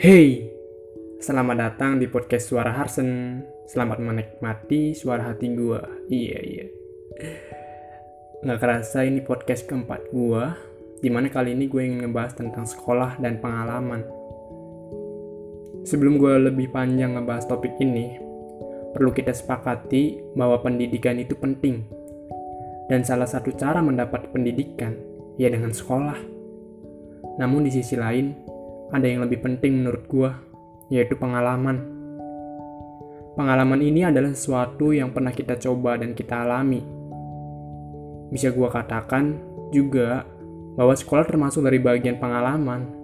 Hey, selamat datang di podcast Suara Harsen. Selamat menikmati suara hati gua. Iya, iya. Nggak kerasa ini podcast keempat gua, di mana kali ini gue ingin ngebahas tentang sekolah dan pengalaman. Sebelum gue lebih panjang ngebahas topik ini, perlu kita sepakati bahwa pendidikan itu penting. Dan salah satu cara mendapat pendidikan, ya dengan sekolah. Namun di sisi lain, ada yang lebih penting menurut gua, yaitu pengalaman. Pengalaman ini adalah sesuatu yang pernah kita coba dan kita alami. Bisa gua katakan juga bahwa sekolah termasuk dari bagian pengalaman.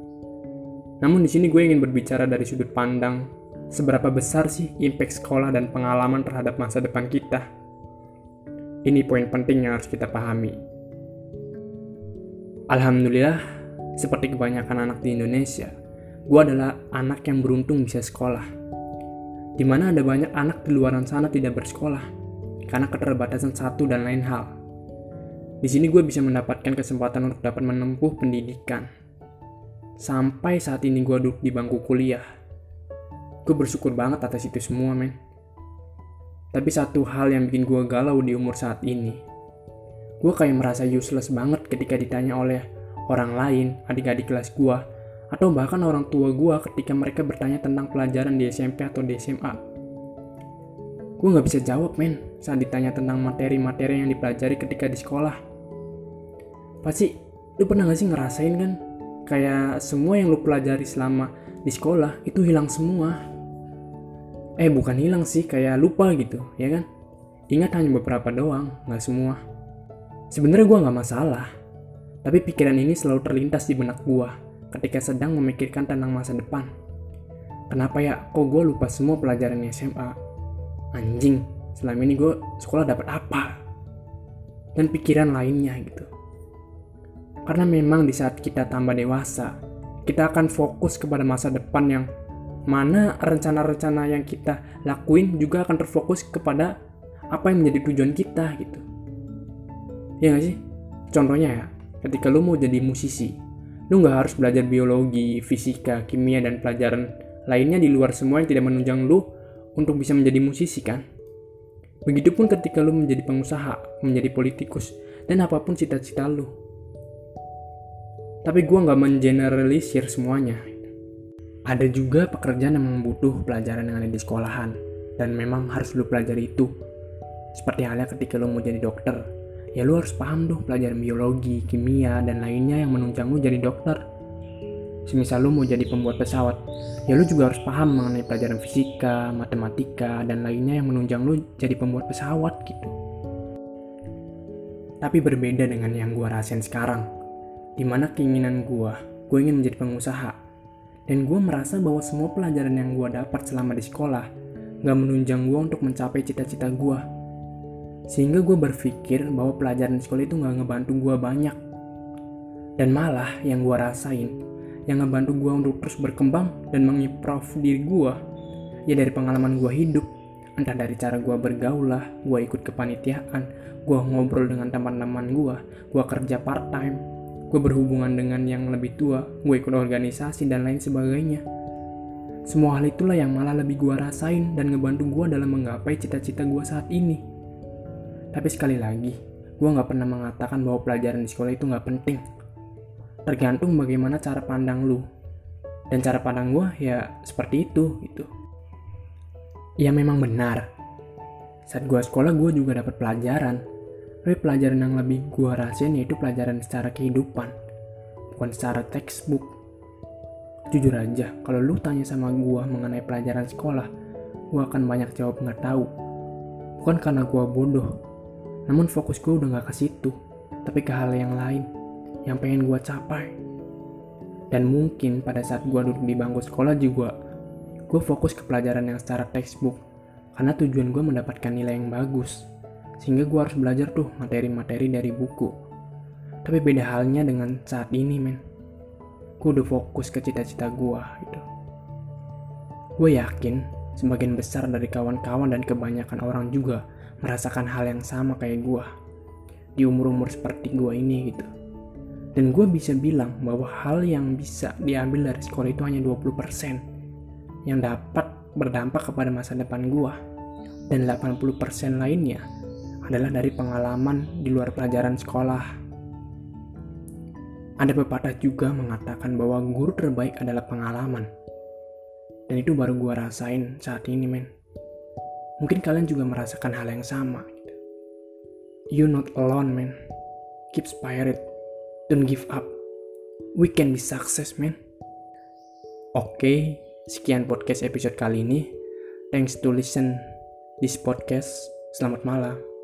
Namun di sini gue ingin berbicara dari sudut pandang seberapa besar sih impact sekolah dan pengalaman terhadap masa depan kita. Ini poin penting yang harus kita pahami. Alhamdulillah, seperti kebanyakan anak di Indonesia, gue adalah anak yang beruntung bisa sekolah. Di mana ada banyak anak di luar sana tidak bersekolah, karena keterbatasan satu dan lain hal. Di sini gue bisa mendapatkan kesempatan untuk dapat menempuh pendidikan. Sampai saat ini gue duduk di bangku kuliah. Gue bersyukur banget atas itu semua, men. Tapi satu hal yang bikin gue galau di umur saat ini. Gue kayak merasa useless banget ketika ditanya oleh orang lain, adik-adik kelas gue, atau bahkan orang tua gue ketika mereka bertanya tentang pelajaran di SMP atau di SMA. Gue gak bisa jawab, men, saat ditanya tentang materi-materi yang dipelajari ketika di sekolah. Pasti, lu pernah gak sih ngerasain kan? Kayak semua yang lu pelajari selama di sekolah itu hilang semua. Eh, bukan hilang sih, kayak lupa gitu, ya kan? Ingat hanya beberapa doang, gak semua. Sebenarnya gue gak masalah, tapi pikiran ini selalu terlintas di benak gue ketika sedang memikirkan tentang masa depan. Kenapa ya, kok gue lupa semua pelajaran SMA? Anjing, selama ini gue sekolah dapat apa? Dan pikiran lainnya gitu. Karena memang di saat kita tambah dewasa, kita akan fokus kepada masa depan yang mana rencana-rencana yang kita lakuin juga akan terfokus kepada apa yang menjadi tujuan kita gitu. Ya gak sih? Contohnya ya, ketika lu mau jadi musisi, lu nggak harus belajar biologi, fisika, kimia, dan pelajaran lainnya di luar semua yang tidak menunjang lu untuk bisa menjadi musisi kan? Begitupun ketika lu menjadi pengusaha, menjadi politikus, dan apa pun cita-cita lu. Tapi gue nggak mengeneralisir semuanya. Ada juga pekerjaan yang membutuh pelajaran yang ada di sekolahan, dan memang harus lu pelajari itu. Seperti halnya ketika lu mau jadi dokter, ya lu harus paham dong pelajaran biologi, kimia, dan lainnya yang menunjang lu jadi dokter. Semisal lu mau jadi pembuat pesawat, ya lu juga harus paham mengenai pelajaran fisika, matematika, dan lainnya yang menunjang lu jadi pembuat pesawat gitu. Tapi berbeda dengan yang gua rasain sekarang di mana keinginan gue, gue ingin menjadi pengusaha. Dan gue merasa bahwa semua pelajaran yang gue dapat selama di sekolah gak menunjang gue untuk mencapai cita-cita gue. Sehingga gue berpikir bahwa pelajaran sekolah itu gak ngebantu gue banyak. Dan malah yang gue rasain, yang ngebantu gue untuk terus berkembang dan mengimprove diri gue, ya dari pengalaman gue hidup, entah dari cara gue bergaul lah, gue ikut kepanitiaan, gue ngobrol dengan teman-teman gue, gue kerja part time, gue berhubungan dengan yang lebih tua, gue ikut organisasi dan lain sebagainya. Semua hal itulah yang malah lebih gue rasain dan ngebantu gue dalam menggapai cita-cita gue saat ini. Tapi sekali lagi, gue gak pernah mengatakan bahwa pelajaran di sekolah itu gak penting. Tergantung bagaimana cara pandang lu. Dan cara pandang gue ya seperti itu gitu. Ya memang benar. Saat gue sekolah gue juga dapat pelajaran tapi pelajaran yang lebih gue rasain yaitu pelajaran secara kehidupan, bukan secara textbook. Jujur aja, kalau lu tanya sama gue mengenai pelajaran sekolah, gue akan banyak jawab nggak tahu. Bukan karena gue bodoh, namun fokus gue udah nggak ke situ, tapi ke hal yang lain, yang pengen gue capai. Dan mungkin pada saat gue duduk di bangku sekolah juga, gue fokus ke pelajaran yang secara textbook, karena tujuan gue mendapatkan nilai yang bagus sehingga gue harus belajar tuh materi-materi dari buku. Tapi beda halnya dengan saat ini men. Gue udah fokus ke cita-cita gue gitu. Gue yakin sebagian besar dari kawan-kawan dan kebanyakan orang juga merasakan hal yang sama kayak gue. Di umur-umur seperti gue ini gitu. Dan gue bisa bilang bahwa hal yang bisa diambil dari sekolah itu hanya 20% yang dapat berdampak kepada masa depan gue. Dan 80% lainnya adalah dari pengalaman di luar pelajaran sekolah. Ada pepatah juga mengatakan bahwa guru terbaik adalah pengalaman. Dan itu baru gue rasain saat ini, men. Mungkin kalian juga merasakan hal yang sama. You not alone, man. Keep spirit. Don't give up. We can be success, man. Oke, sekian podcast episode kali ini. Thanks to listen this podcast. Selamat malam.